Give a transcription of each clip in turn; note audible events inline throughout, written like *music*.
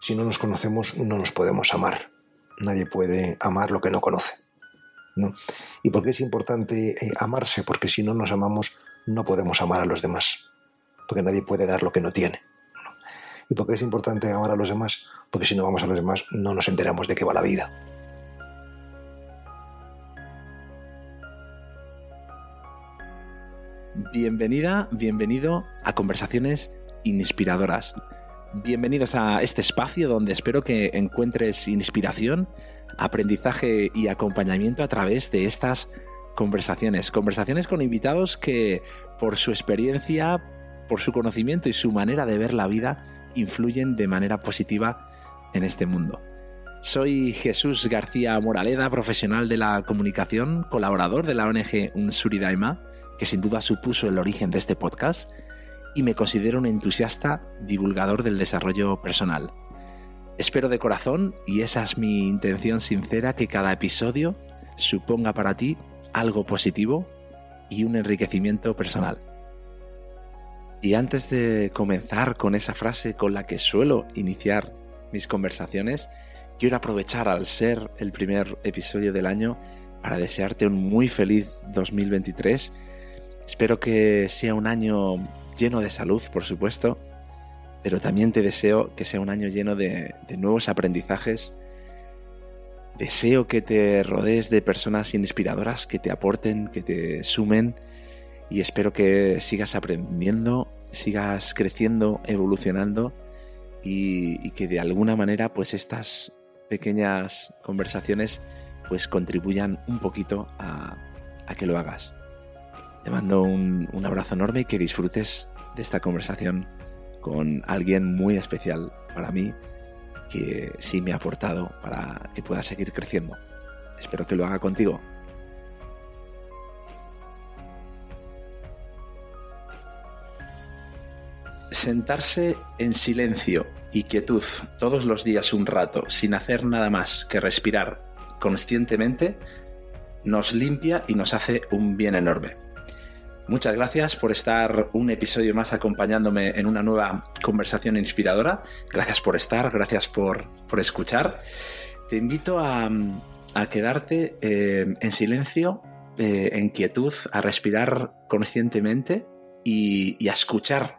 si no nos conocemos no nos podemos amar. Nadie puede amar lo que no conoce. ¿no? ¿Y por qué es importante eh, amarse? Porque si no nos amamos no podemos amar a los demás. Porque nadie puede dar lo que no tiene. ¿Y por qué es importante amar a los demás? Porque si no vamos a los demás no nos enteramos de qué va la vida. Bienvenida, bienvenido a Conversaciones Inspiradoras. Bienvenidos a este espacio donde espero que encuentres inspiración, aprendizaje y acompañamiento a través de estas conversaciones. Conversaciones con invitados que por su experiencia, por su conocimiento y su manera de ver la vida influyen de manera positiva en este mundo. Soy Jesús García Moraleda, profesional de la comunicación, colaborador de la ONG Unsuridaima que sin duda supuso el origen de este podcast, y me considero un entusiasta divulgador del desarrollo personal. Espero de corazón, y esa es mi intención sincera, que cada episodio suponga para ti algo positivo y un enriquecimiento personal. Y antes de comenzar con esa frase con la que suelo iniciar mis conversaciones, quiero aprovechar al ser el primer episodio del año para desearte un muy feliz 2023 Espero que sea un año lleno de salud, por supuesto, pero también te deseo que sea un año lleno de, nuevos aprendizajes. Deseo que te rodees de personas inspiradoras que te aporten, que te sumen y espero que sigas aprendiendo, sigas creciendo, evolucionando y, que de alguna manera pues estas pequeñas conversaciones pues contribuyan un poquito a que lo hagas. Te mando un, abrazo enorme y que disfrutes de esta conversación con alguien muy especial para mí que sí me ha aportado para que pueda seguir creciendo. Espero que lo haga contigo. Sentarse en silencio y quietud todos los días un rato sin hacer nada más que respirar conscientemente nos limpia y nos hace un bien enorme. Muchas gracias por estar un episodio más acompañándome en una nueva conversación inspiradora. Gracias por estar, gracias por, escuchar. Te invito a, quedarte eh, en silencio, eh, en quietud, a respirar conscientemente y, a escuchar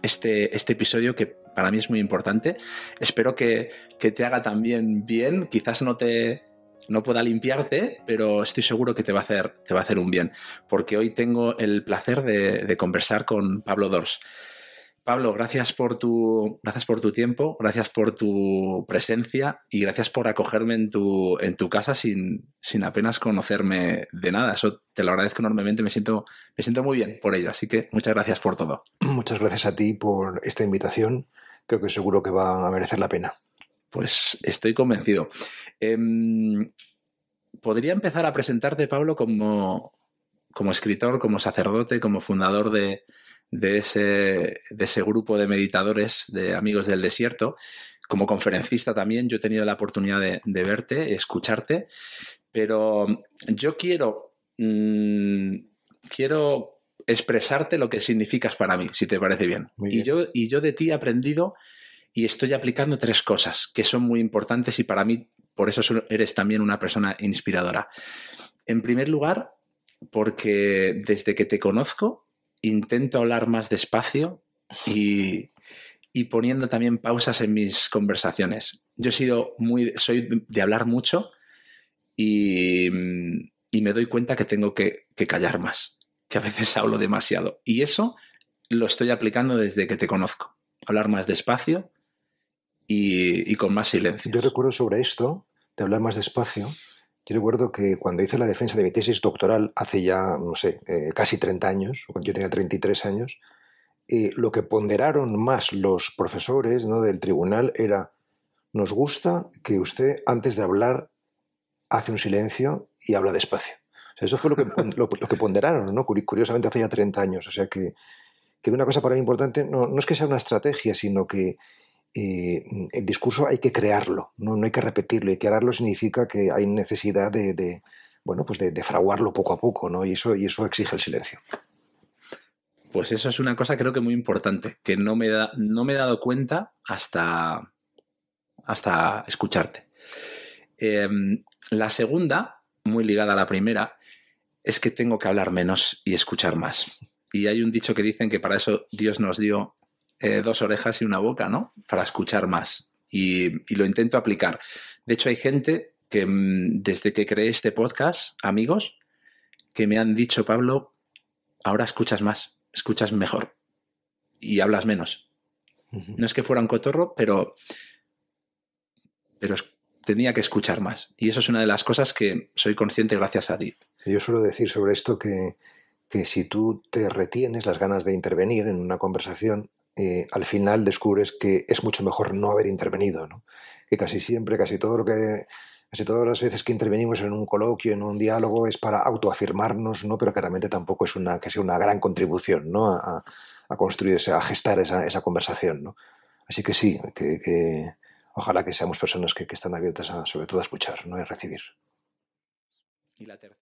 este, este episodio que para mí es muy importante. Espero que, que te haga también bien. Quizás no te, no pueda limpiarte, pero estoy seguro que te va a hacer, te va a hacer un bien, porque hoy tengo el placer de, conversar con Pablo Dors. Pablo, gracias por, tu, gracias por tu tiempo, gracias por tu presencia y gracias por acogerme en tu, en tu casa sin, sin apenas conocerme de nada. Eso te lo agradezco enormemente, me siento, me siento muy bien por ello. Así que muchas gracias por todo. Muchas gracias a ti por esta invitación. Creo que seguro que va a merecer la pena. Pues estoy convencido. Em, podría empezar a presentarte, Pablo, como, como escritor, como sacerdote, como fundador de, ese, de ese grupo de meditadores, de Amigos del Desierto, como conferencista también. Yo he tenido la oportunidad de, verte, escucharte, pero yo quiero, mm, quiero expresarte lo que significas para mí, si te parece bien. Y, yo, y yo de ti he aprendido y estoy aplicando tres cosas que son muy importantes y para mí por eso eres también una persona inspiradora. En primer lugar, porque desde que te conozco intento hablar más despacio y, poniendo también pausas en mis conversaciones. Yo he sido muy, soy de hablar mucho y, me doy cuenta que tengo que, que callar más, que a veces *laughs* hablo demasiado. Y eso lo estoy aplicando desde que te conozco. Hablar más despacio, y, con más silencio. Yo recuerdo sobre esto, de hablar más despacio, yo recuerdo que cuando hice la defensa de mi tesis doctoral hace ya, no sé, eh, casi 30 años, cuando yo tenía 33 años, eh, lo que ponderaron más los profesores ¿no, del tribunal era, nos gusta que usted antes de hablar hace un silencio y habla despacio. eso fue lo que, *laughs* lo, que ponderaron, ¿no? curiosamente hace ya 30 años. O sea que, que una cosa para mí importante no, no es que sea una estrategia, sino que eh, el discurso hay que crearlo, ¿no? no hay que repetirlo. Y crearlo significa que hay necesidad de, bueno, pues de, fraguarlo poco a poco, ¿no? Y eso, y eso exige el silencio. Pues eso es una cosa creo que muy importante, que no me, da, no me he dado cuenta hasta, hasta escucharte. Em, la segunda, muy ligada a la primera, es que tengo que hablar menos y escuchar más. Y hay un dicho que dicen que para eso Dios nos dio eh, dos orejas y una boca, ¿no? Para escuchar más. Y, lo intento aplicar. De hecho, hay gente que mm, desde que creé este podcast, amigos, que me han dicho, Pablo, ahora escuchas más, escuchas mejor y hablas menos. No es que fuera un cotorro, pero, pero tenía que escuchar más. Y eso es una de las cosas que soy consciente gracias a ti. Yo suelo decir sobre esto que, que si tú te retienes las ganas de intervenir en una conversación, eh, al final descubres que es mucho mejor no haber intervenido, ¿no? Que casi siempre, casi todo lo que casi todas las veces que intervenimos en un coloquio, en un diálogo, es para autoafirmarnos, ¿no? Pero claramente tampoco es una, que sea una gran contribución, ¿no? A, a construir, a gestar esa, esa, conversación, ¿no? Así que sí, que, ojalá que seamos personas que, están abiertas a, sobre todo a escuchar, ¿no? a recibir. Y la tercera.